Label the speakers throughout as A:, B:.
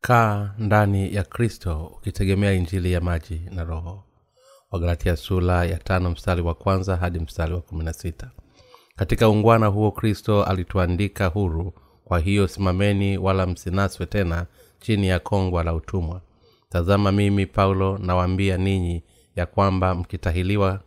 A: kaa ndani ya kristo ukitegemea injili ya maji na roho. Wagalatia sula ya tano mstari wa kwanza hadi mstari wa kumi na sita. Katika ungwana huo kristo alituandika huru kwa hiyo simameni wala msinaswe tena chini ya kongwa la utumwa. Tazama mimi paulo nawaambia ninyi ya kwamba mkitahiliwa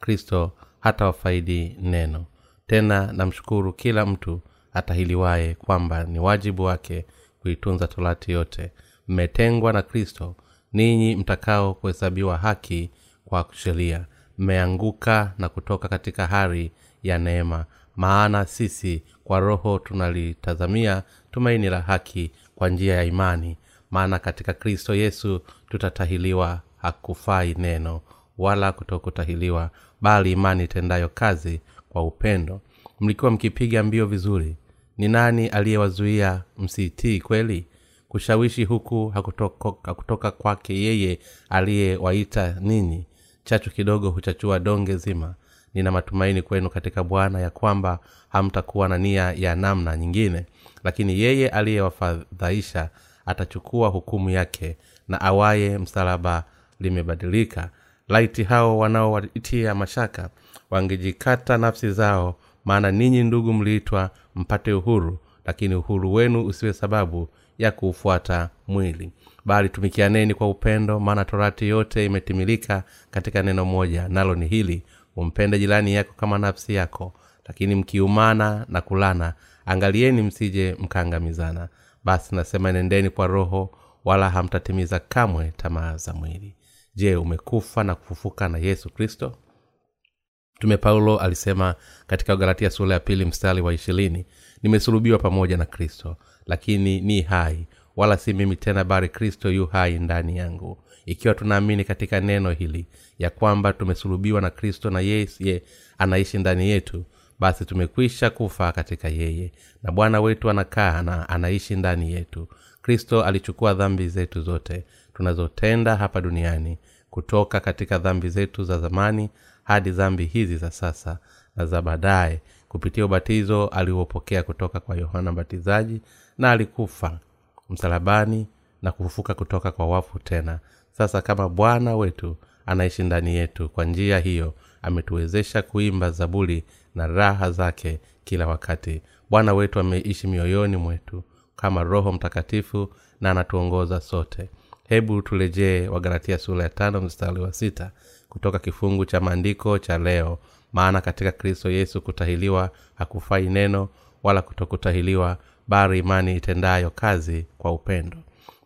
A: kristo hata wafaidi neno. Tena namshukuru kila mtu atahiliwaye kwamba ni wajibu wake kuitunza torati yote. Mmetengwa na kristo ninyi mtakao kuhesabiwa haki kwa sheria. Mmeanguka na kutoka katika hari ya neema. Maana sisi kwa roho tunalitazamia tumaini la haki kwa njia ya imani. Maana katika kristo yesu tutatahiliwa hakufai neno wala kutokutahiliwa bali imani itendayo kazi kwa upendo. Mlikuwa mkipiga mbio vizuri ni nani aliyewazuia msitii kweli? Kushawishi huku hakutoka, hakutoka kwake yeye aliyewaita ninyi. Chachu kidogo huchachua donge zima. Nina matumaini kwenu katika bwana ya kwamba hamtakuwa na nia ya namna nyingine. Lakini yeye aliyewafadhaisha atachukua hukumu yake na awaye msalaba limebadilika. Laiti hao wanaowaitia mashaka wangejikata nafsi zao maana ninyi ndugu mliitwa mpate uhuru lakini uhuru wenu usiwe sababu ya kuufuata mwili. Bali tumikianeni kwa upendo maana torati yote imetimilika katika neno moja nalo ni hili umpende jirani yako kama nafsi yako lakini mkiumana na kulana angalieni msije mkaangamizana basi nasema nendeni kwa roho wala hamtatimiza kamwe tamaa za mwili. Je umekufa na kufufuka na yesu kristo mtume paulo alisema katika galatia sura ya pili mstari wa ishirini nimesulubiwa pamoja na kristo lakini ni hai wala si mimi tena bali kristo yu hai ndani yangu. Ikiwa tunaamini katika neno hili ya kwamba tumesulubiwa na kristo na yeye anaishi ndani yetu basi tumekwisha kufa katika yeye na bwana wetu anakaa na anaishi ndani yetu. Kristo alichukua dhambi zetu zote tunazotenda hapa duniani kutoka katika dhambi zetu za zamani hadi dhambi hizi za sasa na za baadaye. Kupitia ubatizo aliopokea kutoka kwa yohana mbatizaji na alikufa msalabani na kufufuka kutoka kwa wafu tena. Sasa kama bwana wetu anaishi ndani yetu kwa njia hiyo ametuwezesha kuimba zaburi na raha zake kila wakati. Bwana wetu ameishi mioyoni mwetu kama roho mtakatifu na anatuongoza sote. Hebu turejee wagalatia sura ya tano mstari wa sita kutoka kifungu cha maandiko cha leo. Maana katika kristo yesu kutahiliwa hakufai neno wala kutokutahiliwa bari imani itendayo kazi kwa upendo.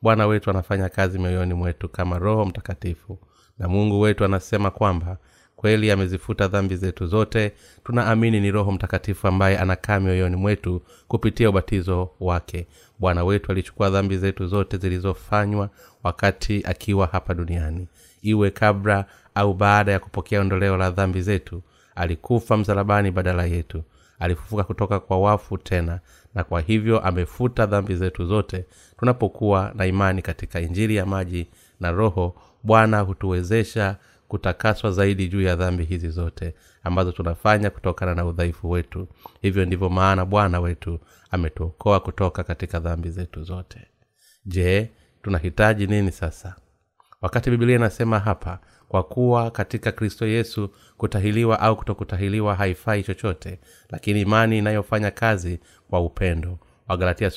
A: Bwana wetu anafanya kazi mioyoni mwetu kama roho mtakatifu na mungu wetu anasema kwamba kweli amezifuta dhambi zetu zote. Tunaamini ni roho mtakatifu ambaye anakaa mioyoni mwetu kupitia ubatizo wake. Bwana wetu alichukua dhambi zetu zote zilizofanywa wakati akiwa hapa duniani. Iwe kabla au baada ya kupokea ondoleo la dhambi zetu alikufa msalabani badala yetu. Alifufuka kutoka kwa wafu tena na kwa hivyo amefuta dhambi zetu zote tunapokuwa na imani katika injili ya maji na roho bwana hutuwezesha kutakaswa zaidi juu ya dhambi hizi zote ambazo tunafanya kutokana na udhaifu wetu. Hivyo ndivyo maana bwana wetu ametuokoa kutoka katika dhambi zetu zote. Je tunahitaji nini sasa wakati bibilia inasema hapa kwa kuwa katika kristo yesu kutahiliwa au kutokutahiliwa haifai chochote lakini imani inayofanya kazi kwa upendo. Wagalatia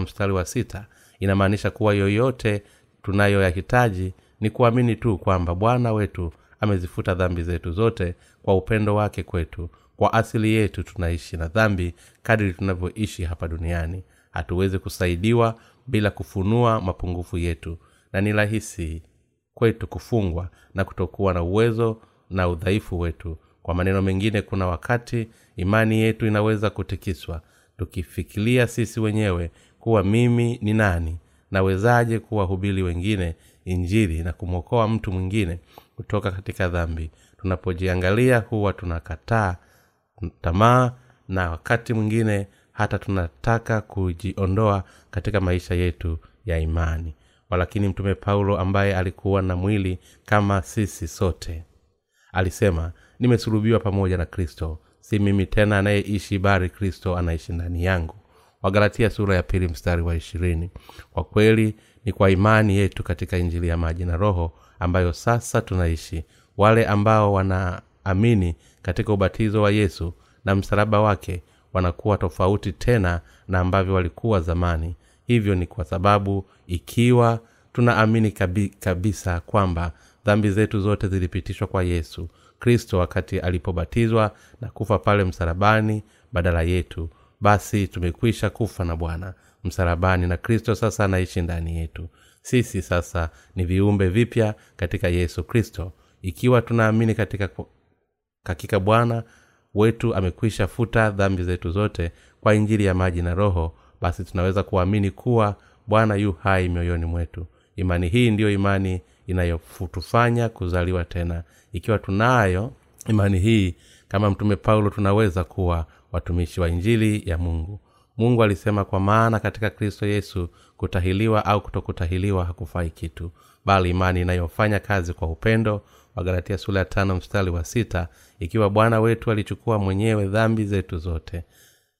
A: mstari wa sita inamaanisha kuwa yoyote tunayoyahitaji ni kuamini tu kwamba bwana wetu amezifuta dhambi zetu zote kwa upendo wake kwetu. Kwa asili yetu tunaishi na dhambi kadiri tunavyoishi hapa duniani. Hatuwezi kusaidiwa bila kufunua mapungufu yetu. Na ni rahisi kwetu kufungwa na kutokuwa na uwezo na udhaifu wetu. Kwa maneno mengine kuna wakati imani yetu inaweza kutikiswa tukifikiria sisi wenyewe kuwa mimi ni nani nawezaje kuwahubiri wengine injili na kumwokoa mtu mwingine kutoka katika dhambi? Tunapojiangalia huwa tunakataa tamaa na wakati mwingine hata tunataka kujiondoa katika maisha yetu ya imani walakini mtume paulo ambaye alikuwa na mwili kama sisi sote. Alisema nimesulubiwa pamoja na kristo. Si mimi tena anayeishi bali kristo anaishi ndani yangu. Wagalatia sura ya pili mstari wa ishirini. Kwa kweli ni kwa imani yetu katika injili ya maji na roho ambayo sasa tunaishi. Wale ambao wanaamini katika ubatizo wa yesu na msalaba wake wanakuwa tofauti tena na ambavyo walikuwa zamani hivyo ni kwa sababu ikiwa tunaamini kabi, kabisa kwamba dhambi zetu zote zilipitishwa kwa yesu kristo wakati alipobatizwa na kufa pale msalabani badala yetu basi tumekwisha kufa na bwana msalabani na kristo sasa anaishi ndani yetu. Sisi sasa ni viumbe vipya katika yesu kristo. Ikiwa tunaamini katika hakika bwana wetu amekwisha futa dhambi zetu zote kwa injili ya maji na roho basi tunaweza kuamini kuwa bwana yu hai mioyoni mwetu. Imani hii ndiyo imani inayotufanya kuzaliwa tena. Ikiwa tunayo imani hii kama mtume paulo tunaweza kuwa watumishi wa injili ya mungu. Mungu alisema kwa maana katika kristo yesu kutahiliwa au kutokutahiliwa hakufai kitu bali imani inayofanya kazi kwa upendo wagalatia sula ya tano mstari wa sita. Ikiwa bwana wetu alichukua mwenyewe dhambi zetu zote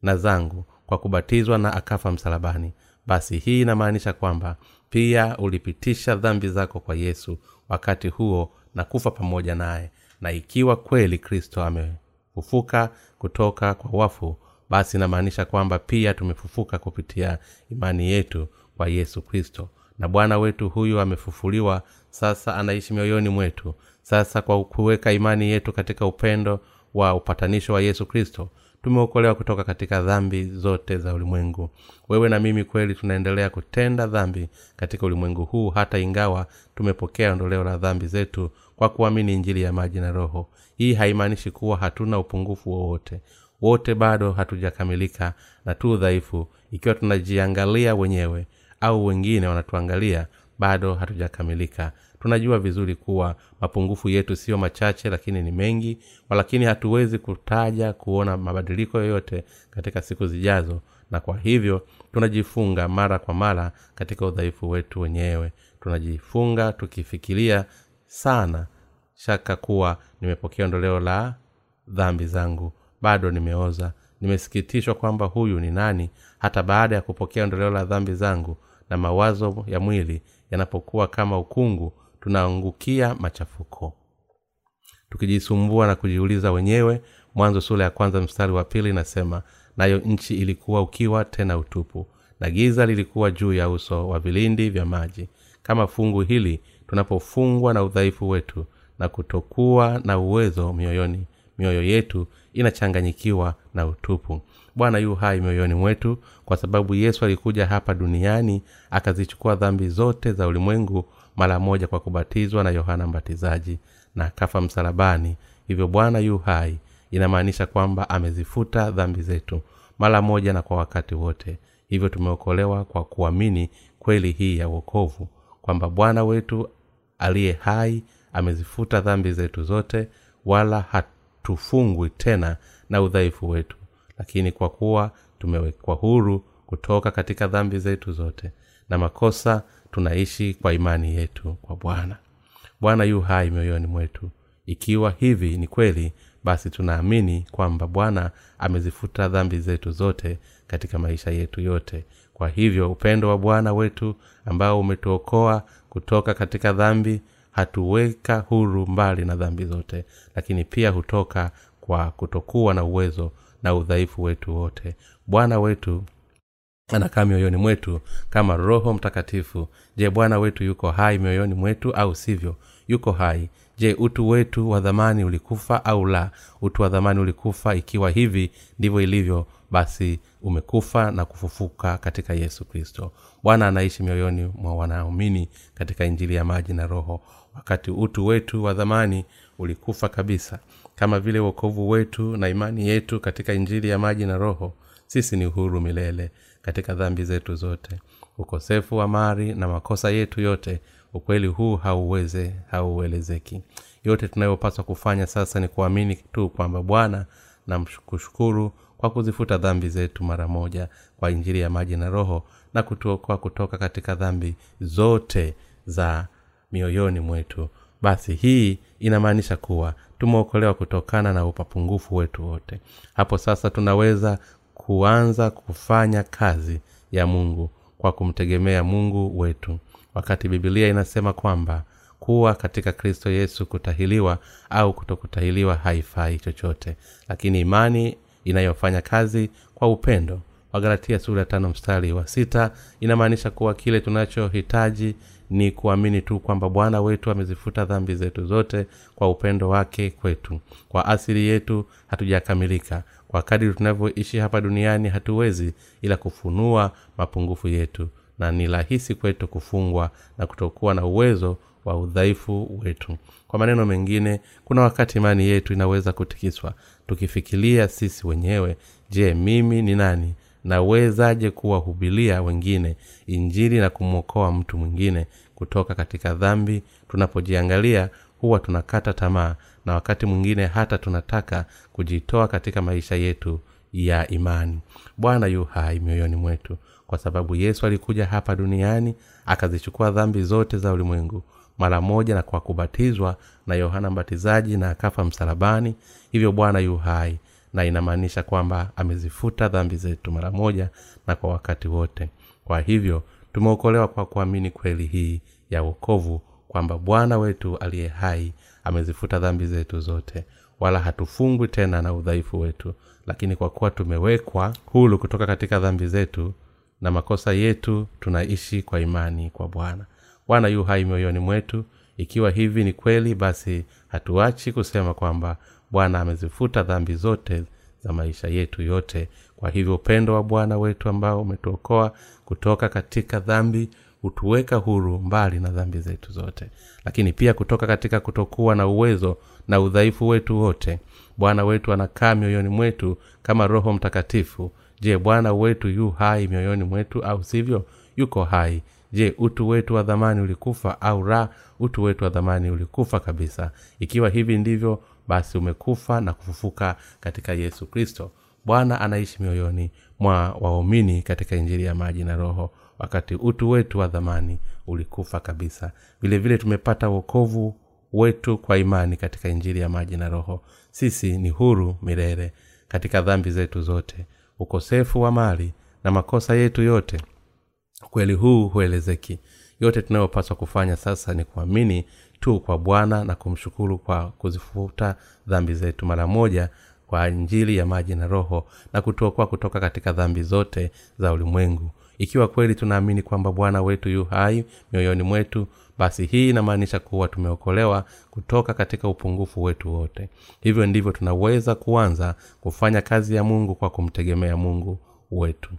A: na zangu kwa kubatizwa na akafa msalabani. Basi hii inamaanisha kwamba pia ulipitisha dhambi zako kwa yesu wakati huo na kufa pamoja naye. Na ikiwa kweli kristo amefufuka kutoka kwa wafu basi inamaanisha kwamba pia tumefufuka kupitia imani yetu kwa yesu kristo. Na bwana wetu huyu amefufuliwa sasa anaishi mioyoni mwetu. Sasa kwa kuweka imani yetu katika upendo wa upatanisho wa yesu kristo tumeokolewa kutoka katika dhambi zote za ulimwengu. Wewe na mimi kweli tunaendelea kutenda dhambi katika ulimwengu huu hata ingawa tumepokea ondoleo la dhambi zetu kwa kuamini injili ya maji na roho. Hii haimaanishi kuwa hatuna upungufu wowote. Wote bado hatujakamilika na tu udhaifu. Ikiwa tunajiangalia wenyewe au wengine wanatuangalia bado hatujakamilika tunajua vizuri kuwa mapungufu yetu siyo machache lakini ni mengi walakini hatuwezi kutaja kuona mabadiliko yoyote katika siku zijazo na kwa hivyo tunajifunga mara kwa mara katika udhaifu wetu wenyewe. Tunajifunga tukifikiria sana shaka kuwa nimepokea ondoleo la dhambi zangu. Bado nimeoza. Nimesikitishwa kwamba huyu ni nani hata baada ya kupokea ondoleo la dhambi zangu na mawazo ya mwili yanapokuwa kama ukungu tunaangukia machafuko. Tukijisumbua na kujiuliza wenyewe mwanzo sura ya kwanza mstari wa pili inasema nayo nchi ilikuwa ukiwa tena utupu na giza lilikuwa juu ya uso wa vilindi vya maji. Kama fungu hili tunapofungwa na udhaifu wetu na kutokuwa na uwezo mioyoni mioyo yetu inachanganyikiwa na utupu. Bwana yu hai mioyoni mwetu kwa sababu yesu alikuja hapa duniani akazichukua dhambi zote za ulimwengu mara moja kwa kubatizwa na yohana mbatizaji na akafa msalabani. Hivyo bwana yu hai. Inamaanisha kwamba amezifuta dhambi zetu mara moja na kwa wakati wote. Hivyo tumeokolewa kwa kuamini kweli hii ya uokovu kwamba bwana wetu aliye hai amezifuta dhambi zetu zote wala hatufungwi tena na udhaifu wetu. Lakini kwa kuwa tumewekwa huru kutoka katika dhambi zetu zote na makosa tunaishi kwa imani yetu kwa bwana. Bwana yu hai mioyoni mwetu. Ikiwa hivi ni kweli basi tunaamini kwamba bwana amezifuta dhambi zetu zote katika maisha yetu yote. Kwa hivyo upendo wa bwana wetu ambao umetuokoa kutoka katika dhambi hatuweka huru mbali na dhambi zote lakini pia hutoka kwa kutokuwa na uwezo na udhaifu wetu wote. Bwana wetu anakaa mioyoni mwetu kama roho mtakatifu. Je bwana wetu yuko hai mioyoni mwetu au sivyo? Yuko hai. Je utu wetu wa dhamani ulikufa au la? Utu wa dhamani ulikufa ikiwa hivi ndivyo ilivyo basi umekufa na kufufuka katika yesu kristo. Bwana anaishi mioyoni mwa wanaamini katika injili ya maji na roho. Wakati utu wetu wa dhamani ulikufa kabisa kama vile uokovu wetu na imani yetu katika injili ya maji na roho sisi ni uhuru milele katika dhambi zetu zote. Ukosefu wa mari na makosa yetu yote ukweli huu hauweze hauelezeki. Yote tunayopaswa kufanya sasa ni kuamini tu kwamba bwana na kushukuru kwa kuzifuta dhambi zetu mara moja kwa injili ya maji na roho na kutuokoa kutoka katika dhambi zote za mioyoni mwetu. Basi hii inamaanisha kuwa tumeokolewa kutokana na upapungufu wetu wote. Hapo sasa tunaweza kuanza kufanya kazi ya mungu kwa kumtegemea mungu wetu. Wakati bibilia inasema kwamba kuwa katika kristo yesu kutahiliwa au kutokutahiliwa haifai chochote. Lakini imani inayofanya kazi kwa upendo. Wagalatia sura tano mstari wa sita inamaanisha kuwa kile tunachohitaji ni kuamini tu kwamba bwana wetu amezifuta dhambi zetu zote kwa upendo wake kwetu. Kwa asili yetu hatujakamilika. Kwa kadiri tunavyoishi hapa duniani hatuwezi ila kufunua mapungufu yetu. Na ni rahisi kwetu kufungwa na kutokuwa na uwezo wa udhaifu wetu. Kwa maneno mengine kuna wakati imani yetu inaweza kutikiswa. Tukifikiria sisi wenyewe je mimi ni nani nawezaje kuwahubilia wengine injili na kumwokoa mtu mwingine kutoka katika dhambi? Tunapojiangalia huwa tunakata tamaa na wakati mwingine hata tunataka kujitoa katika maisha yetu ya imani. Bwana yu hai mioyoni mwetu kwa sababu yesu alikuja hapa duniani akazichukua dhambi zote za ulimwengu mara moja na kwa kubatizwa na yohana mbatizaji na akafa msalabani. Hivyo bwana yu hai na inamaanisha kwamba amezifuta dhambi zetu mara moja na kwa wakati wote. Kwa hivyo tumeokolewa kwa kuamini kweli hii ya wokovu kwamba bwana wetu aliye hai amezifuta dhambi zetu zote. Wala hatufungwi tena na udhaifu wetu lakini kwa kuwa tumewekwa hulu kutoka katika dhambi zetu na makosa yetu tunaishi kwa imani kwa bwana. Bwana yu hai mioyoni mwetu. Ikiwa hivi ni kweli basi hatuachi kusema kwamba bwana amezifuta dhambi zote za maisha yetu yote. Kwa hivyo upendo wa bwana wetu ambao umetuokoa kutoka katika dhambi hutuweka huru mbali na dhambi zetu zote. Lakini pia kutoka katika kutokuwa na uwezo na udhaifu wetu wote bwana wetu anakaa mioyoni mwetu kama roho mtakatifu. Je bwana wetu yu hai mioyoni mwetu au sivyo? Yuko hai. Je utu wetu wa dhamani ulikufa au ra utu wetu wa dhamani ulikufa kabisa. Ikiwa hivi ndivyo basi umekufa na kufufuka katika yesu kristo. Bwana anaishi mioyoni mwa waumini katika injili ya maji na roho. Wakati utu wetu wa dhamani ulikufa kabisa. Vilevile vile tumepata wokovu wetu kwa imani katika injili ya maji na roho. Sisi ni huru milele katika dhambi zetu zote. Ukosefu wa mali na makosa yetu yote kweli huu huelezeki. Yote tunayopaswa kufanya sasa ni kuamini tu kwa bwana na kumshukuru kwa kuzifuta dhambi zetu mara moja kwa injili ya maji na roho na kutuokoa kutoka katika dhambi zote za ulimwengu. Ikiwa kweli tunaamini kwamba bwana wetu yu hai mioyoni mwetu basi hii inamaanisha kuwa tumeokolewa kutoka katika upungufu wetu wote. Hivyo ndivyo tunaweza kuanza kufanya kazi ya mungu kwa kumtegemea mungu wetu.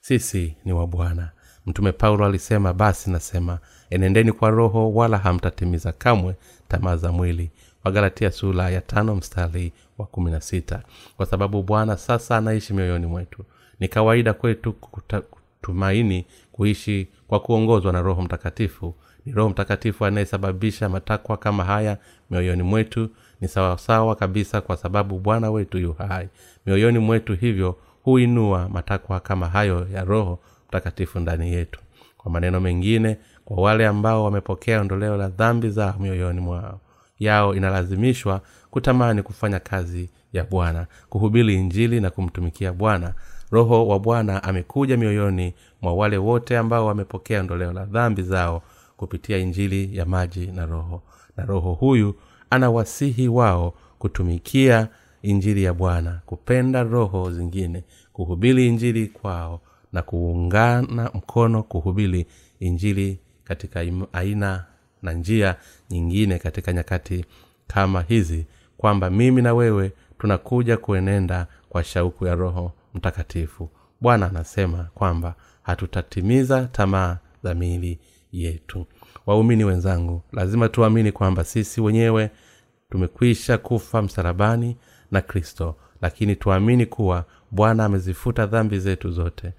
A: Sisi ni wa bwana. Mtume paulo alisema basi nasema enendeni kwa roho wala hamtatimiza kamwe tamaa za mwili. Wagalatia sula ya tano mstari wa kumi na sita. Kwa sababu bwana sasa anaishi mioyoni mwetu. Ni kawaida kwetu kutumaini kuishi kwa kuongozwa na roho mtakatifu. Ni roho mtakatifu anayesababisha matakwa kama haya mioyoni mwetu. Ni sawasawa kabisa kwa sababu bwana wetu yu hai. Mioyoni mwetu hivyo huinua matakwa kama hayo ya roho mtakatifu ndani yetu. Kwa maneno mengine kwa wale ambao wamepokea ondoleo la dhambi zao mioyoni mwao. Yao inalazimishwa kutamani kufanya kazi ya bwana kuhubiri injili na kumtumikia bwana. Roho wa bwana amekuja mioyoni mwa wale wote ambao wamepokea ondoleo la dhambi zao kupitia injili ya maji na roho. Na roho huyu anawasihi wao kutumikia injili ya bwana kupenda roho zingine kuhubiri injili kwao na kuungana mkono kuhubiri injili katika aina na njia nyingine katika nyakati kama hizi kwamba mimi na wewe tunakuja kuenenda kwa shauku ya roho mtakatifu. Bwana anasema kwamba hatutatimiza tamaa za miili yetu. Waumini wenzangu lazima tuamini kwamba sisi wenyewe tumekwisha kufa msalabani na kristo lakini tuamini kuwa bwana amezifuta dhambi zetu zote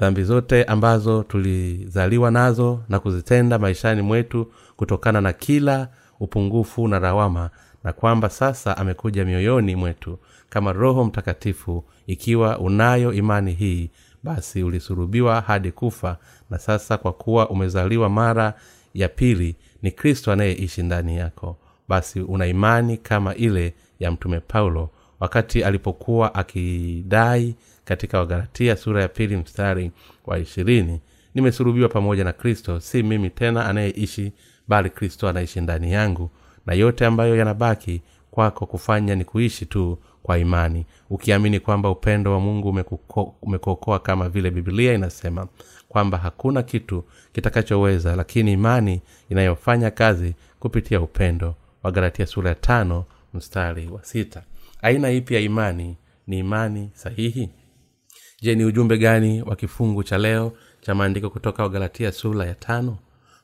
A: dhambi zote ambazo tulizaliwa nazo na kuzitenda maishani mwetu kutokana na kila upungufu na rawama na kwamba sasa amekuja mioyoni mwetu kama roho mtakatifu. Ikiwa unayo imani hii basi ulisurubiwa hadi kufa na sasa kwa kuwa umezaliwa mara ya pili ni kristo anayeishi ndani yako. Basi una imani kama ile ya mtume paulo. Wakati alipokuwa akidai katika wagalatia sura ya pili mstari wa ishirini. Nimesulubiwa pamoja na kristo si mimi tena anayeishi bali kristo anaishi ndani yangu na yote ambayo yanabaki kwako kufanya ni kuishi tu kwa imani. Ukiamini kwamba upendo wa mungu umekuokoa kama vile bibilia inasema kwamba hakuna kitu kitakachoweza lakini imani inayofanya kazi kupitia upendo. Wagalatia sura ya tano mstari wa sita. Aina ipi ya imani ni imani sahihi je ni ujumbe gani wa kifungu cha leo cha maandiko kutoka wagalatia sura ya tano?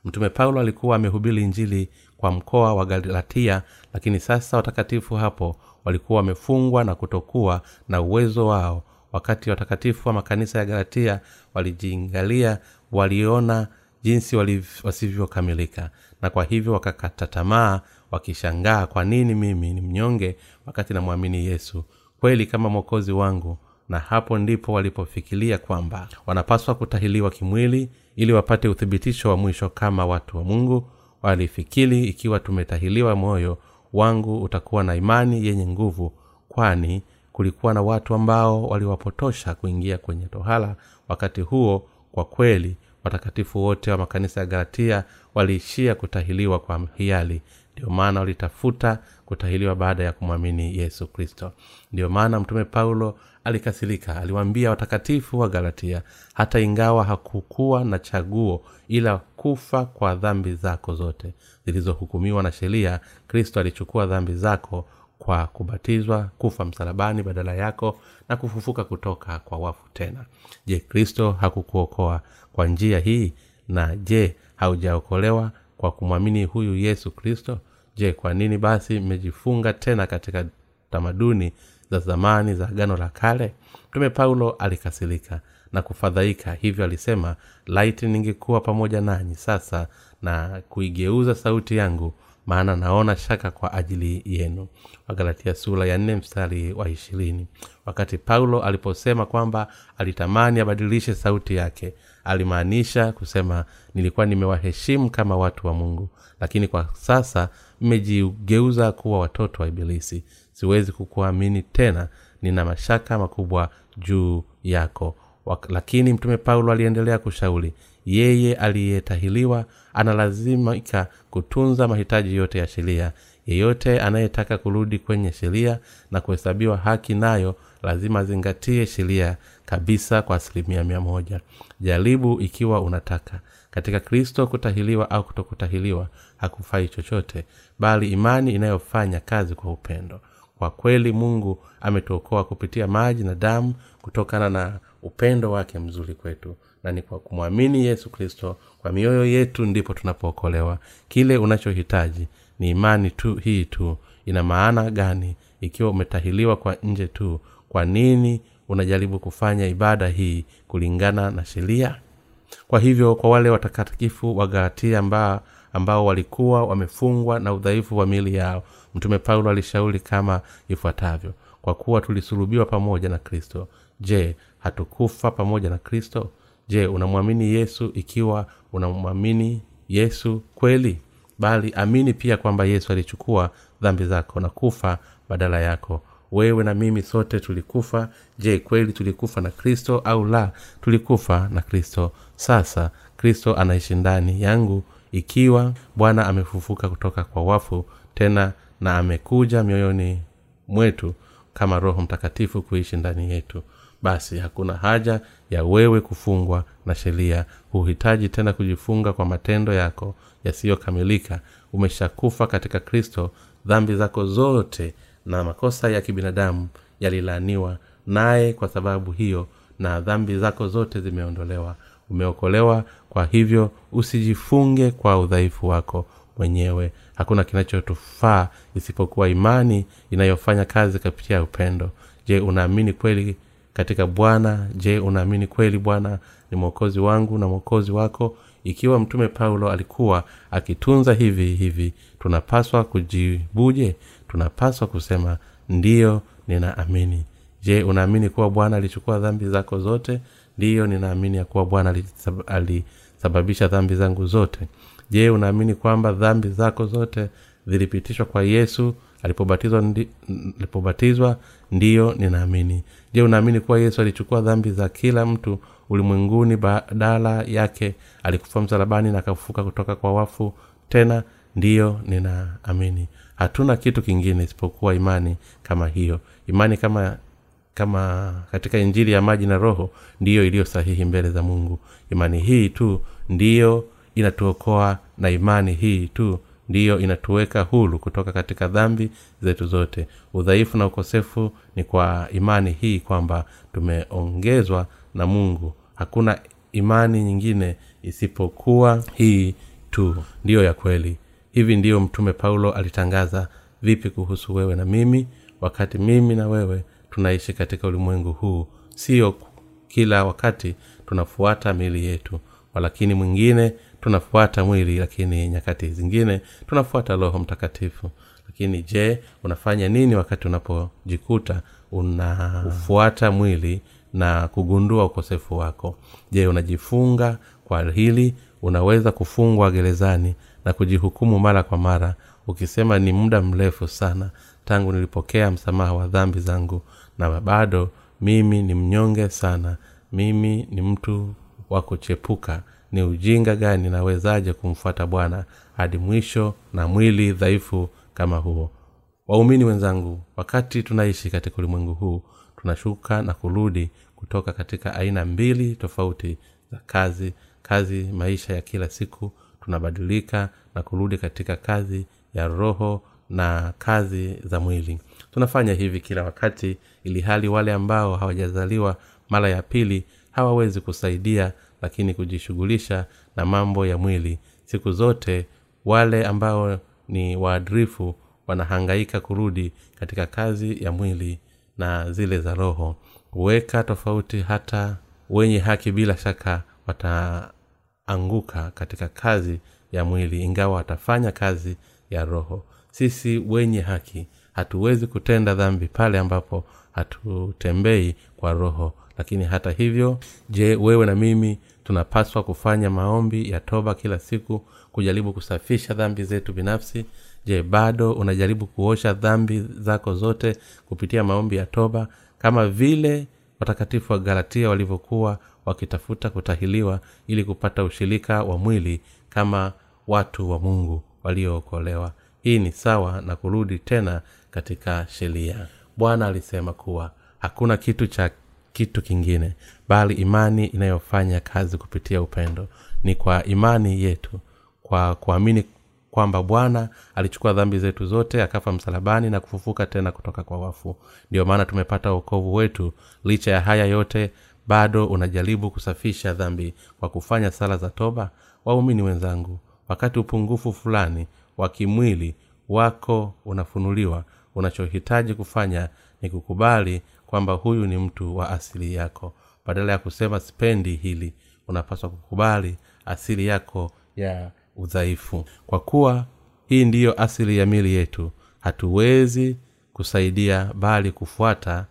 A: Mtume paulo alikuwa amehubiri injili kwa mkoa wa galatia lakini sasa watakatifu hapo walikuwa wamefungwa na kutokuwa na uwezo wao. Wakati watakatifu wa makanisa ya galatia walijiingalia waliona jinsi wasivyokamilika na kwa hivyo wakakata tamaa wakishangaa kwa nini mimi ni mnyonge wakati namwamini yesu? Kweli kama mwokozi wangu na hapo ndipo walipofikiria kwamba wanapaswa kutahiliwa kimwili ili wapate uthibitisho wa mwisho kama watu wa mungu walifikiri ikiwa tumetahiliwa moyo wangu utakuwa na imani yenye nguvu kwani kulikuwa na watu ambao waliwapotosha kuingia kwenye tohala wakati huo kwa kweli watakatifu wote wa makanisa ya galatia waliishia kutahiliwa kwa hiari ndio maana walitafuta kutahiliwa baada ya kumwamini yesu kristo. Ndio maana mtume paulo alikasirika. Aliwaambia watakatifu wa galatia hata ingawa hakukuwa na chaguo ila kufa kwa dhambi zako zote zilizohukumiwa na sheria kristo alichukua dhambi zako kwa kubatizwa kufa msalabani badala yako na kufufuka kutoka kwa wafu tena. Je kristo hakukuokoa kwa njia hii? Na je haujaokolewa kwa kumwamini huyu yesu kristo je kwa nini basi mmejifunga tena katika tamaduni za zamani za agano la kale? Mtume paulo alikasirika na kufadhaika hivyo alisema laiti ningekuwa pamoja nanyi sasa na kuigeuza sauti yangu maana naona shaka kwa ajili yenu. Wagalatia sura ya nne mstari wa ishirini. Wakati paulo aliposema kwamba alitamani abadilishe sauti yake alimaanisha kusema nilikuwa nimewaheshimu kama watu wa mungu lakini kwa sasa mmejigeuza kuwa watoto wa ibilisi. Siwezi kukuamini tena. Nina mashaka makubwa juu yako. Wak- lakini mtume paulo aliendelea kushauri yeye aliyetahiliwa analazimika kutunza mahitaji yote ya sheria. Yeyote anayetaka kurudi kwenye sheria na kuhesabiwa haki nayo lazima azingatie sheria kabisa kwa asilimia mia moja. Jaribu ikiwa unataka katika kristo kutahiliwa au kutokutahiliwa hakufai chochote bali imani inayofanya kazi kwa upendo. Kwa kweli mungu ametuokoa kupitia maji na damu kutokana na upendo wake mzuri kwetu na ni kwa kumwamini yesu kristo kwa mioyo yetu ndipo tunapookolewa. Kile unachohitaji ni imani tu hii tu. Ina maana gani? Ikiwa umetahiliwa kwa nje tu kwa nini unajaribu kufanya ibada hii kulingana na sheria kwa hivyo kwa wale watakatifu wa galatia ambao, ambao walikuwa wamefungwa na udhaifu wa mili yao mtume paulo alishauri kama ifuatavyo. Kwa kuwa tulisulubiwa pamoja na kristo je hatukufa pamoja na kristo? Je unamwamini yesu ikiwa unamwamini yesu kweli? Bali amini pia kwamba yesu alichukua dhambi zako na kufa badala yako wewe na mimi sote tulikufa. Je kweli tulikufa na kristo au la tulikufa na kristo? Sasa kristo anaishi ndani yangu ikiwa bwana amefufuka kutoka kwa wafu tena na amekuja mioyoni mwetu kama roho mtakatifu kuishi ndani yetu. Basi hakuna haja ya wewe kufungwa na sheria. Huhitaji tena kujifunga kwa matendo yako yasiyokamilika. Umeshakufa katika kristo. Dhambi zako zote na makosa ya kibinadamu yalilaaniwa naye kwa sababu hiyo na dhambi zako zote zimeondolewa. Umeokolewa kwa hivyo usijifunge kwa udhaifu wako mwenyewe. Hakuna kinachotufaa isipokuwa imani inayofanya kazi kupitia upendo. Je unaamini kweli katika bwana? Je unaamini kweli bwana ni mwokozi wangu na mwokozi wako? Ikiwa mtume paulo alikuwa akitunza hivi hivi tunapaswa kujibuje tunapaswa kusema ndiyo ninaamini. Je unaamini kuwa bwana alichukua dhambi zako zote? Ndiyo ninaamini ya kuwa bwana alisababisha dhambi zangu zote. Je unaamini kwamba dhambi zako zote zilipitishwa kwa yesu? Alipobatizwa ndi, alipobatizwa ndiyo ninaamini. Je unaamini kuwa yesu alichukua dhambi za kila mtu ulimwenguni badala yake alikufa msalabani na akafufuka kutoka kwa wafu? Tena ndiyo ninaamini hatuna kitu kingine isipokuwa imani kama hiyo. Imani kama kama katika injili ya maji na roho ndiyo iliyo sahihi mbele za mungu. Imani hii tu ndiyo inatuokoa na imani hii tu ndiyo inatuweka hulu kutoka katika dhambi zetu zote. Udhaifu na ukosefu ni kwa imani hii kwamba tumeongezwa na mungu. Hakuna imani nyingine isipokuwa hii tu. Ndiyo ya kweli hivi ndiyo mtume paulo alitangaza vipi kuhusu wewe na mimi wakati mimi na wewe tunaishi katika ulimwengu huu. Sio kila wakati tunafuata miili yetu walakini mwingine tunafuata mwili lakini nyakati zingine tunafuata roho mtakatifu. Lakini je unafanya nini wakati unapojikuta unafuata mwili na kugundua ukosefu wako? Je unajifunga kwa hili? Unaweza kufungwa gerezani na kujihukumu mara kwa mara ukisema ni muda mrefu sana tangu nilipokea msamaha wa dhambi zangu na bado mimi ni mnyonge sana. Mimi ni mtu wa kuchepuka. Ni ujinga gani nawezaje kumfuata bwana hadi mwisho na mwili dhaifu kama huo? Waumini wenzangu wakati tunaishi katika ulimwengu huu tunashuka na kurudi kutoka katika aina mbili tofauti za kazi kazi maisha ya kila siku tunabadilika na kurudi katika kazi ya roho na kazi za mwili. Tunafanya hivi kila wakati ili hali wale ambao hawajazaliwa mara ya pili hawawezi kusaidia lakini kujishughulisha na mambo ya mwili. Siku zote wale ambao ni waadrifu wanahangaika kurudi katika kazi ya mwili na zile za roho. Huweka tofauti hata wenye haki bila shaka wataanguka katika kazi ya mwili ingawa watafanya kazi ya roho. Sisi wenye haki hatuwezi kutenda dhambi pale ambapo hatutembei kwa roho. Lakini hata hivyo je wewe na mimi tunapaswa kufanya maombi ya toba kila siku kujaribu kusafisha dhambi zetu binafsi? Je bado unajaribu kuosha dhambi zako zote kupitia maombi ya toba? Kama vile watakatifu wa galatia walivyokuwa wakitafuta kutahiliwa ili kupata ushirika wa mwili kama watu wa mungu waliookolewa hii ni sawa na kurudi tena katika sheria. Bwana alisema kuwa hakuna kitu cha kitu kingine bali imani inayofanya kazi kupitia upendo. Ni kwa imani yetu kwa kuamini kwamba bwana alichukua dhambi zetu zote akafa msalabani na kufufuka tena kutoka kwa wafu. Ndiyo maana tumepata uokovu wetu licha ya haya yote bado unajaribu kusafisha dhambi kwa kufanya sala za toba? Waumini wenzangu wakati upungufu fulani wa kimwili wako unafunuliwa unachohitaji kufanya ni kukubali kwamba huyu ni mtu wa asili yako. Badala ya kusema sipendi hili unapaswa kukubali asili yako ya udhaifu. Kwa kuwa hii ndiyo asili ya mili yetu hatuwezi kusaidia bali kufuata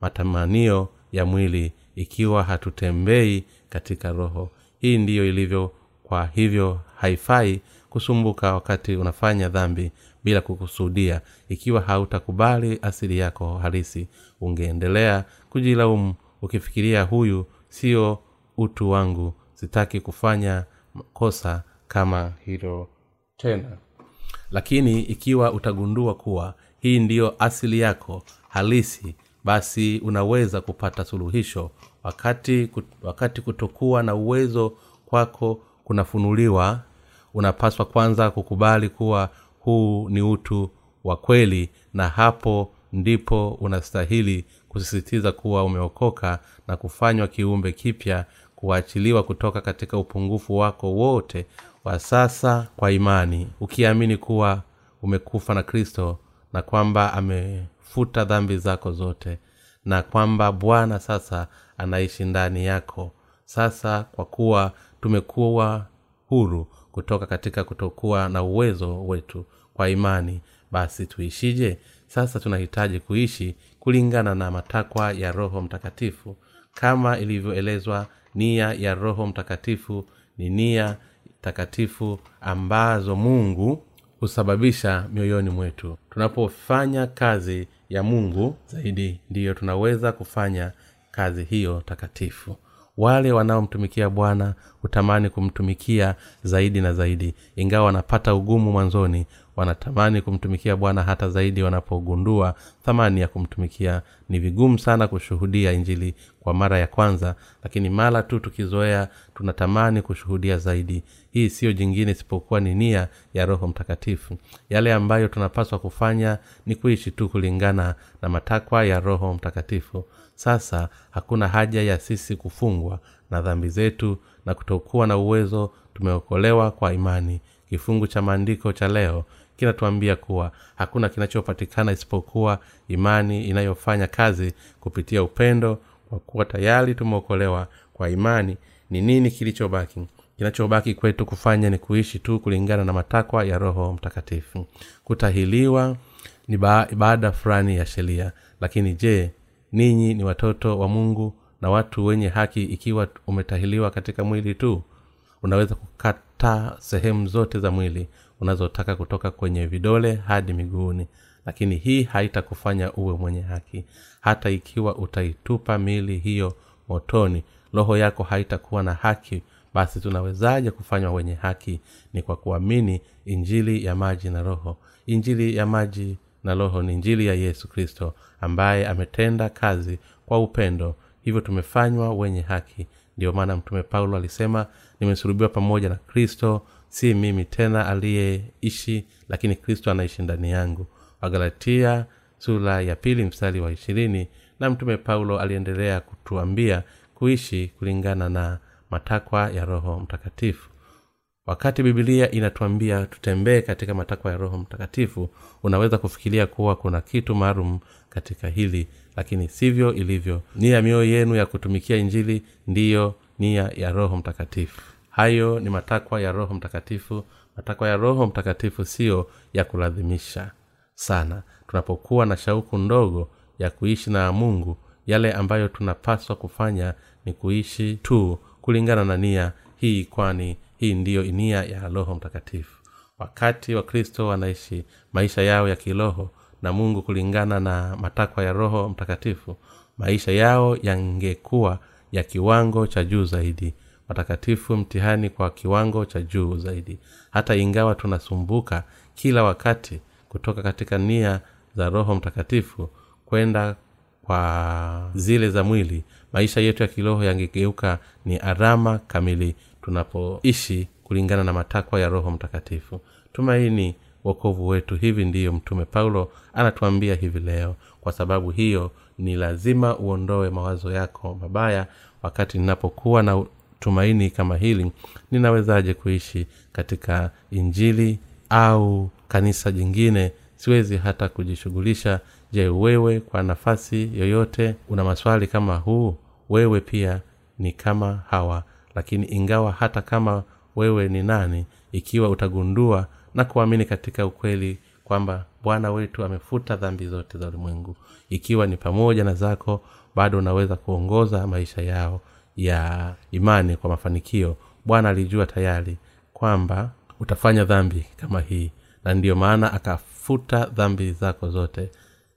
A: matamanio ya mwili ikiwa hatutembei katika roho. Hii ndiyo ilivyo kwa hivyo haifai kusumbuka wakati unafanya dhambi bila kukusudia. Ikiwa hautakubali asili yako halisi ungeendelea kujilaumu ukifikiria huyu sio utu wangu sitaki kufanya kosa kama hilo tena. Lakini ikiwa utagundua kuwa hii ndiyo asili yako halisi basi unaweza kupata suluhisho. Wakati wakati kutokuwa na uwezo kwako kunafunuliwa unapaswa kwanza kukubali kuwa huu ni utu wa kweli na hapo ndipo unastahili kusisitiza kuwa umeokoka na kufanywa kiumbe kipya kuachiliwa kutoka katika upungufu wako wote wa sasa kwa imani. Ukiamini kuwa umekufa na kristo na kwamba amefuta dhambi zako zote na kwamba bwana sasa anaishi ndani yako. Sasa kwa kuwa tumekuwa huru kutoka katika kutokuwa na uwezo wetu kwa imani basi tuishije? Sasa tunahitaji kuishi kulingana na matakwa ya roho mtakatifu. Kama ilivyoelezwa nia ya roho mtakatifu ni nia takatifu ambazo mungu husababisha mioyoni mwetu. Tunapofanya kazi ya mungu zaidi ndiyo tunaweza kufanya kazi hiyo takatifu. Wale wanaomtumikia bwana hutamani kumtumikia zaidi na zaidi. Ingawa wanapata ugumu mwanzoni wanatamani kumtumikia bwana hata zaidi wanapogundua thamani ya kumtumikia. Ni vigumu sana kushuhudia injili kwa mara ya kwanza lakini mara tu tukizoea tunatamani kushuhudia zaidi. Hii siyo jingine isipokuwa ni nia ya roho mtakatifu. Yale ambayo tunapaswa kufanya ni kuishi tu kulingana na matakwa ya roho mtakatifu. Sasa hakuna haja ya sisi kufungwa na dhambi zetu na kutokuwa na uwezo. Tumeokolewa kwa imani. Kifungu cha maandiko cha leo kinatuambia kuwa hakuna kinachopatikana isipokuwa imani inayofanya kazi kupitia upendo kwa kuwa tayari tumeokolewa kwa imani. Ni nini kilichobaki? Kinachobaki kwetu kufanya ni kuishi tu kulingana na matakwa ya roho mtakatifu. Kutahiliwa ni ibada fulani ya sheria. Lakini je ninyi ni watoto wa mungu na watu wenye haki ikiwa umetahiliwa katika mwili tu? Unaweza kukata sehemu zote za mwili unazotaka kutoka kwenye vidole hadi miguuni. Lakini hii haitakufanya uwe mwenye haki. Hata ikiwa utaitupa mili hiyo motoni roho yako haitakuwa na haki basi tunawezaje kufanywa wenye haki? Ni kwa kuamini injili ya maji na roho. Injili ya maji na roho ni injili ya yesu kristo ambaye ametenda kazi kwa upendo. Hivyo tumefanywa wenye haki. Ndiyo maana mtume paulo alisema nimesulubiwa pamoja na kristo si mimi tena aliyeishi lakini kristo anaishi ndani yangu. Wagalatia sura ya pili mstari wa ishirini na mtume paulo aliendelea kutuambia kuishi kulingana na matakwa ya roho mtakatifu. Wakati bibilia inatuambia tutembee katika matakwa ya roho mtakatifu unaweza kufikiria kuwa kuna kitu maalum katika hili lakini sivyo ilivyo. Nia mioyo yenu ya kutumikia injili ndiyo nia ya roho mtakatifu hayo ni matakwa ya roho mtakatifu. Matakwa ya roho mtakatifu siyo ya kulazimisha sana. Tunapokuwa na shauku ndogo ya kuishi na mungu yale ambayo tunapaswa kufanya ni kuishi tu kulingana na nia hii kwani hii ndiyo nia ya roho mtakatifu. Wakati wakristo wanaishi maisha yao ya kiroho na mungu kulingana na matakwa ya roho mtakatifu maisha yao yangekuwa ya kiwango cha juu zaidi watakatifu mtihani kwa kiwango cha juu zaidi. Hata ingawa tunasumbuka kila wakati kutoka katika nia za roho mtakatifu kwenda kwa zile za mwili maisha yetu ya kiroho yangegeuka ni arama kamili tunapoishi kulingana na matakwa ya roho mtakatifu. Tumaini wokovu wetu hivi ndiyo mtume paulo anatuambia hivi leo. Kwa sababu hiyo ni lazima uondoe mawazo yako mabaya wakati ninapokuwa na tumaini kama hili ninawezaje kuishi katika injili au kanisa jingine? Siwezi hata kujishughulisha. Je wewe kwa nafasi yoyote una maswali kama huu? Wewe pia ni kama hawa. Lakini ingawa hata kama wewe ni nani ikiwa utagundua na kuamini katika ukweli kwamba bwana wetu amefuta dhambi zote za ulimwengu ikiwa ni pamoja na zako bado unaweza kuongoza maisha yao ya imani kwa mafanikio bwana alijua tayari kwamba utafanya dhambi kama hii. Na ndiyo maana akafuta dhambi zako zote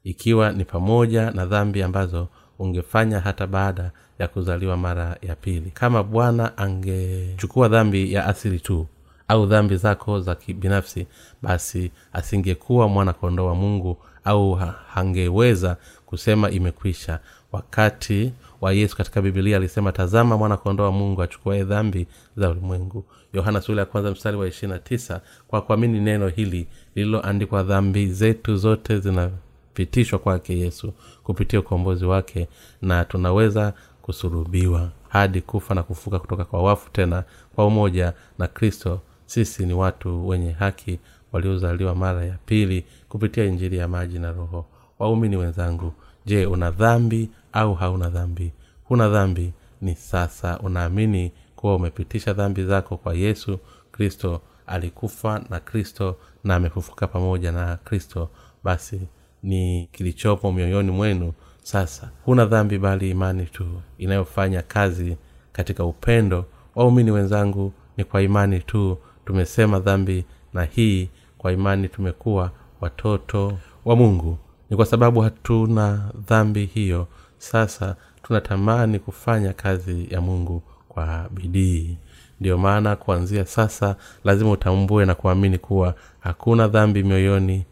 A: ikiwa ni pamoja na dhambi ambazo ungefanya hata baada ya kuzaliwa mara ya pili. Kama bwana angechukua dhambi ya asili tu au dhambi zako za kibinafsi basi asingekuwa mwana kondoo wa mungu au hangeweza kusema imekwisha. Wakati wa yesu katika bibilia alisema tazama mwana kondoo wa mungu achukuae dhambi za ulimwengu. Yohana ya kwanza mstari wa ishirina tisa kwa kuamini neno hili lililoandikwa dhambi zetu zote zinapitishwa kwake yesu kupitia ukombozi wake na tunaweza kusurubiwa hadi kufa na kufuka kutoka kwa wafu tena kwa umoja na kristo. Sisi ni watu wenye haki waliozaliwa mara ya pili kupitia injili ya maji na roho. Waumini wenzangu je una dhambi au hauna dhambi? Huna dhambi ni sasa. Unaamini kuwa umepitisha dhambi zako kwa yesu kristo. Alikufa na kristo na amefufuka pamoja na kristo. Basi ni kilichopo mioyoni mwenu. Sasa huna dhambi bali imani tu inayofanya kazi katika upendo. Waumini wenzangu ni kwa imani tu tumesema dhambi na hii kwa imani tumekuwa watoto wa mungu ni kwa sababu hatuna dhambi hiyo sasa tunatamani kufanya kazi ya mungu kwa bidii. Ndiyo maana kuanzia sasa lazima utambue na kuamini kuwa hakuna dhambi mioyoni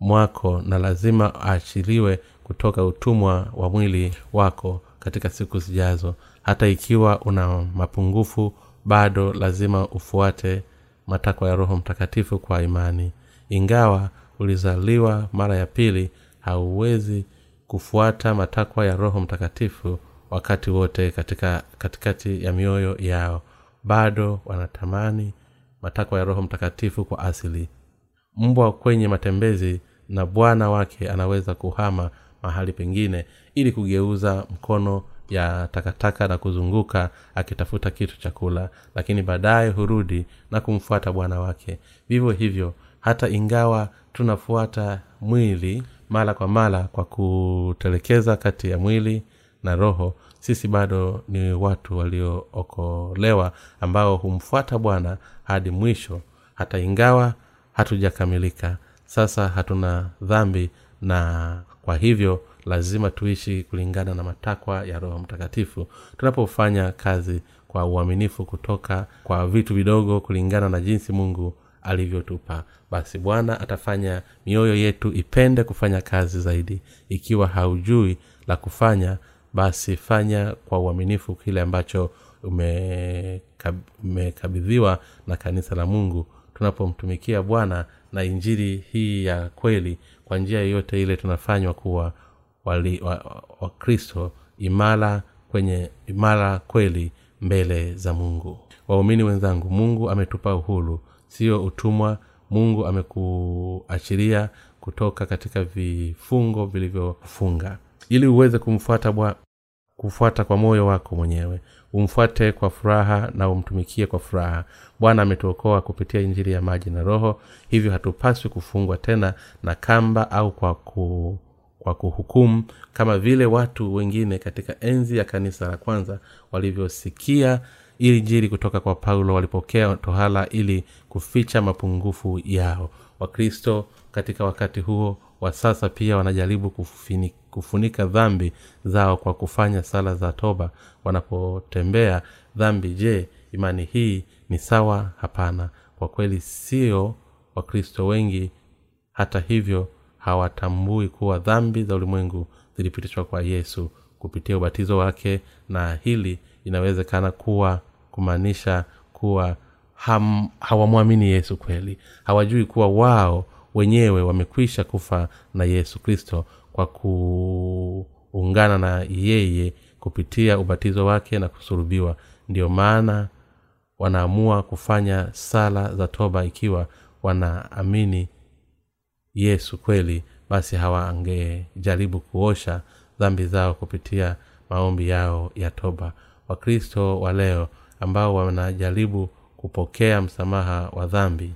A: mwako na lazima aachiliwe kutoka utumwa wa mwili wako katika siku zijazo. Hata ikiwa una mapungufu bado lazima ufuate matakwa ya roho mtakatifu kwa imani. Ingawa ulizaliwa mara ya pili hauwezi kufuata matakwa ya roho mtakatifu wakati wote katika katikati ya mioyo yao. Bado wanatamani matakwa ya roho mtakatifu kwa asili. Mbwa kwenye matembezi na bwana wake anaweza kuhama mahali pengine ili kugeuza mkono ya takataka na kuzunguka akitafuta kitu chakula lakini baadaye hurudi na kumfuata bwana wake. Vivyo hivyo hata ingawa tunafuata mwili mara kwa mara kwa kutelekeza kati ya mwili na roho sisi bado ni watu waliookolewa ambao humfuata bwana hadi mwisho. Hata ingawa hatujakamilika sasa hatuna dhambi na kwa hivyo lazima tuishi kulingana na matakwa ya roho mtakatifu. Tunapofanya kazi kwa uaminifu kutoka kwa vitu vidogo kulingana na jinsi mungu alivyotupa. Basi bwana atafanya mioyo yetu ipende kufanya kazi zaidi. Ikiwa haujui la kufanya basi fanya kwa uaminifu kile ambacho umekabidhiwa na kanisa la mungu. Tunapomtumikia bwana na injiri hii ya kweli kwa njia yoyote ile tunafanywa kuwa wakristo wa, wa imara kwenye imara kweli mbele za mungu. Waumini wenzangu mungu ametupa uhuru sio utumwa. Mungu amekuachilia kutoka katika vifungo vilivyofunga. Ili uweze kumfuata bwa, kufuata kwa moyo wako mwenyewe umfuate kwa furaha na umtumikie kwa furaha. Bwana ametuokoa kupitia injili ya maji na roho. Hivyo hatupaswi kufungwa tena na kamba au kwa ku kwa kuhukumu kama vile watu wengine katika enzi ya kanisa la kwanza walivyosikia ili njiri kutoka kwa paulo walipokea tohala ili kuficha mapungufu yao. Wakristo katika wakati huo wa sasa pia wanajaribu kufini, kufunika dhambi zao kwa kufanya sala za toba. Wanapotembea dhambi je imani hii ni sawa? Hapana. Kwa kweli sio. Wakristo wengi hata hivyo hawatambui kuwa dhambi za ulimwengu zilipitishwa kwa yesu kupitia ubatizo wake na hili inawezekana kuwa kumaanisha kuwa hawamwamini yesu kweli. Hawajui kuwa wao wenyewe wamekwisha kufa na yesu kristo kwa kuungana na yeye kupitia ubatizo wake na kusurubiwa ndiyo maana wanaamua kufanya sala za toba ikiwa wanaamini yesu kweli basi hawangejaribu kuosha dhambi zao kupitia maombi yao ya toba. Wakristo wa leo ambao wanajaribu kupokea msamaha wa dhambi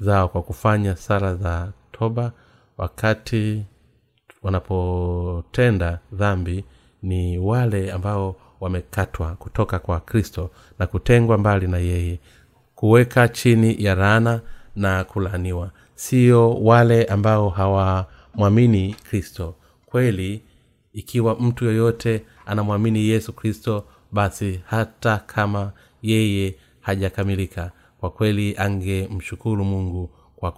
A: zao kwa kufanya sala za toba wakati wanapotenda dhambi ni wale ambao wamekatwa kutoka kwa kristo na kutengwa mbali na yeye kuweka chini ya rana na kulaaniwa. Sio wale ambao hawamwamini kristo. Kweli ikiwa mtu yoyote anamwamini yesu kristo basi hata kama yeye hajakamilika kwa kweli angemshukuru mungu kwa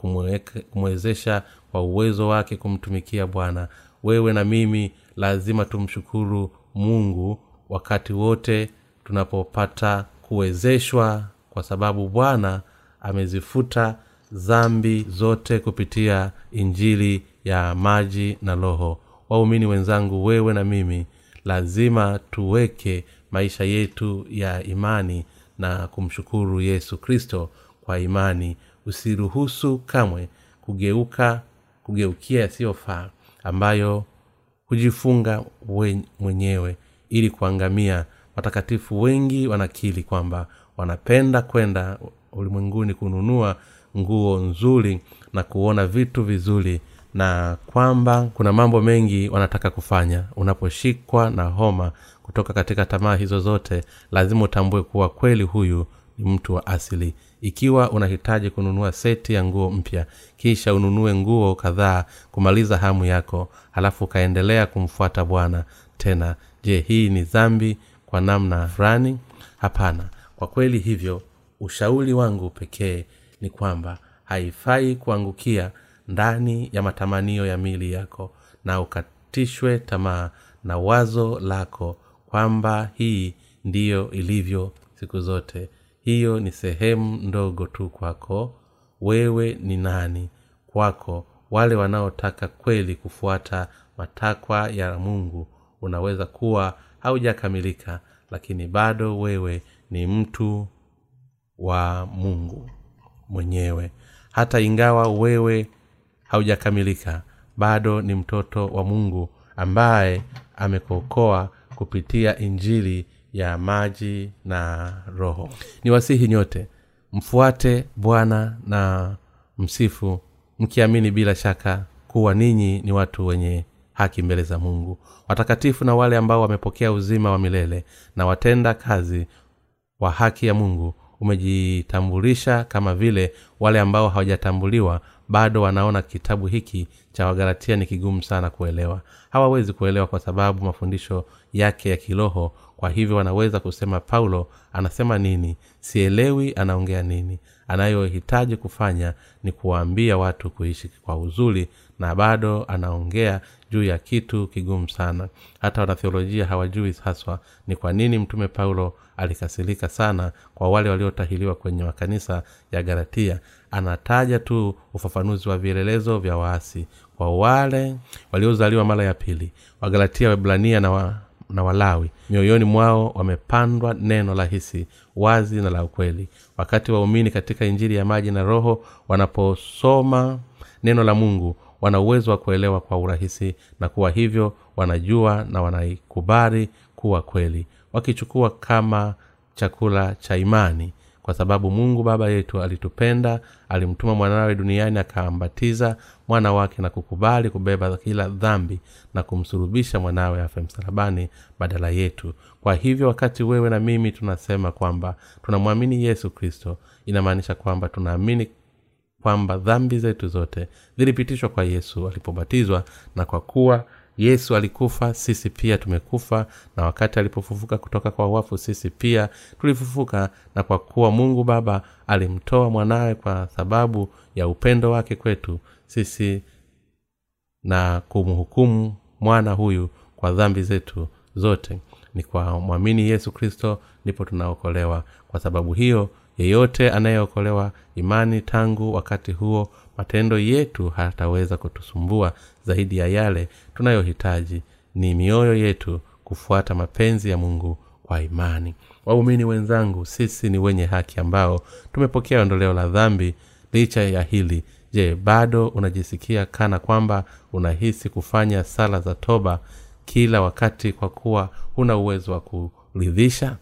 A: kumwezesha kwa uwezo wake kumtumikia bwana. Wewe na mimi lazima tumshukuru mungu wakati wote tunapopata kuwezeshwa kwa sababu bwana amezifuta zambi zote kupitia injili ya maji na roho. Waumini wenzangu wewe na mimi lazima tuweke maisha yetu ya imani na kumshukuru yesu kristo kwa imani. Usiruhusu kamwe kugeuka kugeukia yasiyofaa ambayo hujifunga mwenyewe ili kuangamia. Watakatifu wengi wanakili kwamba wanapenda kwenda ulimwenguni kununua nguo nzuri na kuona vitu vizuri na kwamba kuna mambo mengi wanataka kufanya. Unaposhikwa na homa kutoka katika tamaa hizo zote lazima utambue kuwa kweli huyu ni mtu wa asili. Ikiwa unahitaji kununua seti ya nguo mpya kisha ununue nguo kadhaa kumaliza hamu yako halafu ukaendelea kumfuata bwana tena je hii ni dhambi kwa namna fulani? Hapana. Kwa kweli hivyo ushauri wangu pekee ni kwamba haifai kuangukia ndani ya matamanio ya mili yako na ukatishwe tamaa na wazo lako kwamba hii ndiyo ilivyo siku zote. Hiyo ni sehemu ndogo tu kwako. Wewe ni nani kwako? Wale wanaotaka kweli kufuata matakwa ya mungu unaweza kuwa haujakamilika lakini bado wewe ni mtu wa mungu mwenyewe. Hata ingawa wewe haujakamilika bado ni mtoto wa mungu ambaye amekuokoa kupitia injili ya maji na roho. Ni wasihi nyote mfuate bwana na msifu mkiamini bila shaka kuwa ninyi ni watu wenye haki mbele za mungu. Watakatifu na wale ambao wamepokea uzima wa milele na watenda kazi wa haki ya mungu umejitambulisha kama vile wale ambao hawajatambuliwa bado wanaona kitabu hiki cha wagalatia ni kigumu sana kuelewa. Hawawezi kuelewa kwa sababu mafundisho yake ya kiroho kwa hivyo wanaweza kusema paulo anasema nini? Sielewi anaongea nini. Anayohitaji kufanya ni kuwaambia watu kuishi kwa uzuri na bado anaongea juu ya kitu kigumu sana. Hata wanatheolojia hawajui haswa ni kwa nini mtume paulo alikasirika sana kwa wale waliotahiliwa kwenye makanisa ya galatia anataja tu ufafanuzi wa vielelezo vya waasi. Kwa wale waliozaliwa mara ya pili wagalatia wabrania na, wa, na walawi mioyoni mwao wamepandwa neno rahisi wazi na la ukweli. Wakati waumini katika injili ya maji na roho wanaposoma neno la mungu wana uwezo wa kuelewa kwa urahisi na kuwa hivyo wanajua na wanaikubali kuwa kweli wakichukua kama chakula cha imani kwa sababu mungu baba yetu alitupenda alimtuma mwanawe duniani akaambatiza mwana wake na kukubali kubeba kila dhambi na kumsulubisha mwanawe afe msalabani badala yetu. Kwa hivyo wakati wewe na mimi tunasema kwamba tunamwamini yesu kristo inamaanisha kwamba tunaamini kwamba dhambi zetu zote zilipitishwa kwa yesu alipobatizwa na kwa kuwa yesu alikufa sisi pia tumekufa na wakati alipofufuka kutoka kwa wafu sisi pia tulifufuka na kwa kuwa mungu baba alimtoa mwanawe kwa sababu ya upendo wake kwetu sisi na kumhukumu mwana huyu kwa dhambi zetu zote. Ni kwa mwamini yesu kristo ndipo tunaokolewa. Kwa sababu hiyo yeyote anayeokolewa imani tangu wakati huo matendo yetu hataweza kutusumbua zaidi ya yale tunayohitaji. Ni mioyo yetu kufuata mapenzi ya mungu kwa imani. Waumini wenzangu sisi ni wenye haki ambao tumepokea ondoleo la dhambi. Licha ya hili je bado unajisikia kana kwamba unahisi kufanya sala za toba kila wakati kwa kuwa huna uwezo wa kuridhisha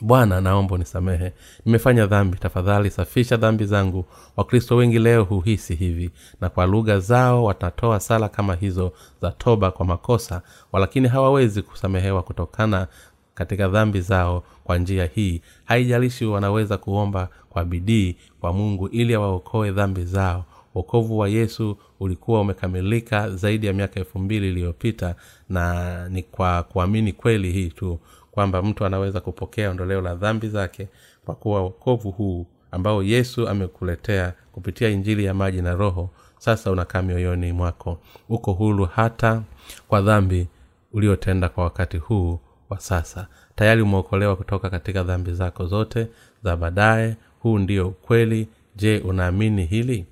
A: bwana naomba unisamehe. Nimefanya dhambi. Tafadhali safisha dhambi zangu. Wakristo wengi leo huhisi hivi na kwa lugha zao watatoa sala kama hizo za toba kwa makosa walakini hawawezi kusamehewa kutokana katika dhambi zao kwa njia hii. Haijalishi wanaweza kuomba kwa bidii kwa mungu ili awaokoe dhambi zao. Wokovu wa yesu ulikuwa umekamilika zaidi ya miaka elfu mbili iliyopita na ni kwa kuamini kweli hii tu kwamba mtu anaweza kupokea ondoleo la dhambi zake kwa kuwa wokovu huu ambao yesu amekuletea kupitia injili ya maji na roho sasa unakaa mioyoni mwako. Uko hulu hata kwa dhambi uliotenda kwa wakati huu wa sasa. Tayari umeokolewa kutoka katika dhambi zako zote za baadaye. Huu ndio ukweli. Je unaamini hili?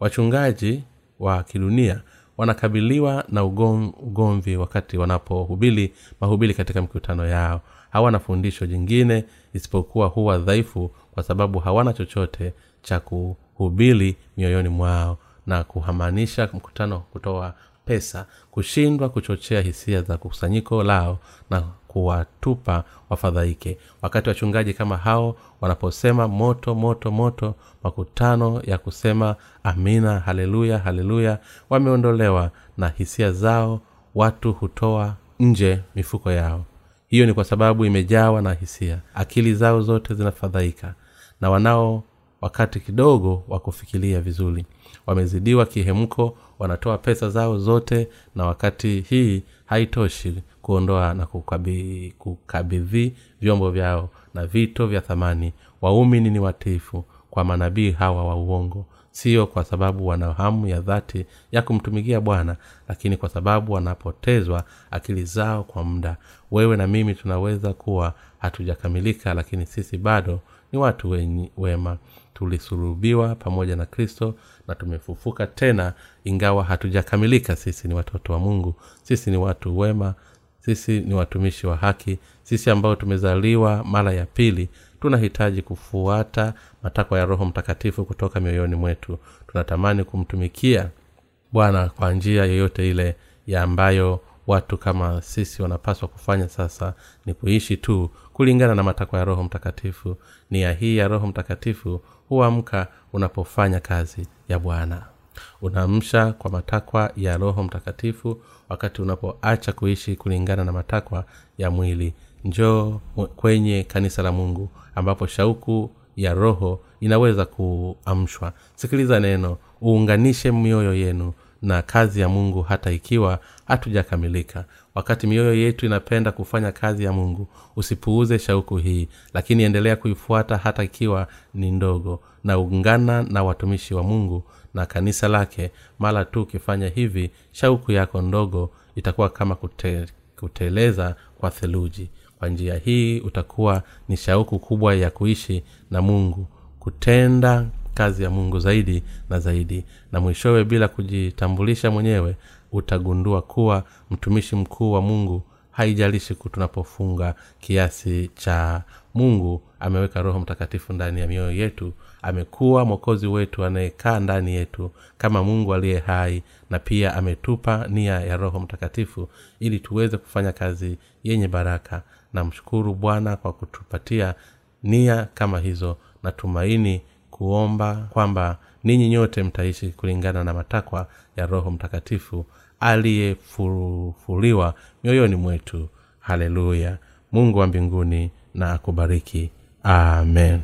A: Wachungaji wa kidunia wanakabiliwa na ugom, ugomvi wakati wanapohubili mahubili katika mikutano yao. Hawana fundisho jingine isipokuwa huwa dhaifu kwa sababu hawana chochote cha kuhubili mioyoni mwao na kuhamanisha mkutano kutoa pesa kushindwa kuchochea hisia za kusanyiko lao na kuwatupa wafadhaike. Wakati wachungaji kama hao wanaposema moto moto moto makutano ya kusema amina haleluya haleluya wameondolewa na hisia zao watu hutoa nje mifuko yao. Hiyo ni kwa sababu imejawa na hisia. Akili zao zote zinafadhaika na wanao wakati kidogo wa kufikiria vizuri. Wamezidiwa kihemko wanatoa pesa zao zote na wakati hii haitoshi kuondoa na kukabi- kukabidhi vyombo vyao na vito vya thamani. Waumini ni watiifu kwa manabii hawa wa uongo. Sio kwa sababu wana hamu ya dhati ya kumtumikia bwana lakini kwa sababu wanapotezwa akili zao kwa muda. Wewe na mimi tunaweza kuwa hatujakamilika lakini sisi bado ni watu wenye, wema tulisurubiwa pamoja na kristo na tumefufuka tena ingawa hatujakamilika. Sisi ni watoto wa mungu sisi ni watu wema sisi ni watumishi wa haki sisi ambao tumezaliwa mara ya pili tunahitaji kufuata matakwa ya roho mtakatifu kutoka mioyoni mwetu. Tunatamani kumtumikia bwana kwa njia yoyote ile ya ambayo watu kama sisi wanapaswa kufanya sasa ni kuishi tu kulingana na matakwa ya roho mtakatifu. Nia hii ya roho mtakatifu huamka unapofanya kazi ya bwana. Unaamsha kwa matakwa ya roho mtakatifu wakati unapoacha kuishi kulingana na matakwa ya mwili. Njoo kwenye kanisa la mungu ambapo shauku ya roho inaweza kuamshwa. Sikiliza neno uunganishe mioyo yenu na kazi ya mungu hata ikiwa hatujakamilika wakati mioyo yetu inapenda kufanya kazi ya mungu usipuuze shauku hii lakini endelea kuifuata hata ikiwa ni ndogo. Na ungana na watumishi wa mungu na kanisa lake mara tu ukifanya hivi shauku yako ndogo itakuwa kama kute, kuteleza kwa theluji. Kwa njia hii utakuwa ni shauku kubwa ya kuishi na mungu kutenda kazi ya mungu zaidi na zaidi. Na mwishowe bila kujitambulisha mwenyewe utagundua kuwa mtumishi mkuu wa mungu haijalishi tunapofunga kiasi cha mungu ameweka roho mtakatifu ndani ya mioyo yetu amekuwa mwokozi wetu anayekaa ndani yetu kama mungu aliye hai na pia ametupa nia ya roho mtakatifu ili tuweze kufanya kazi yenye baraka. Namshukuru bwana kwa kutupatia nia kama hizo natumaini kuomba kwamba ninyi nyote mtaishi kulingana na matakwa ya roho mtakatifu aliyefufuliwa mioyoni mwetu. Haleluya. Mungu wa mbinguni na akubariki. Amen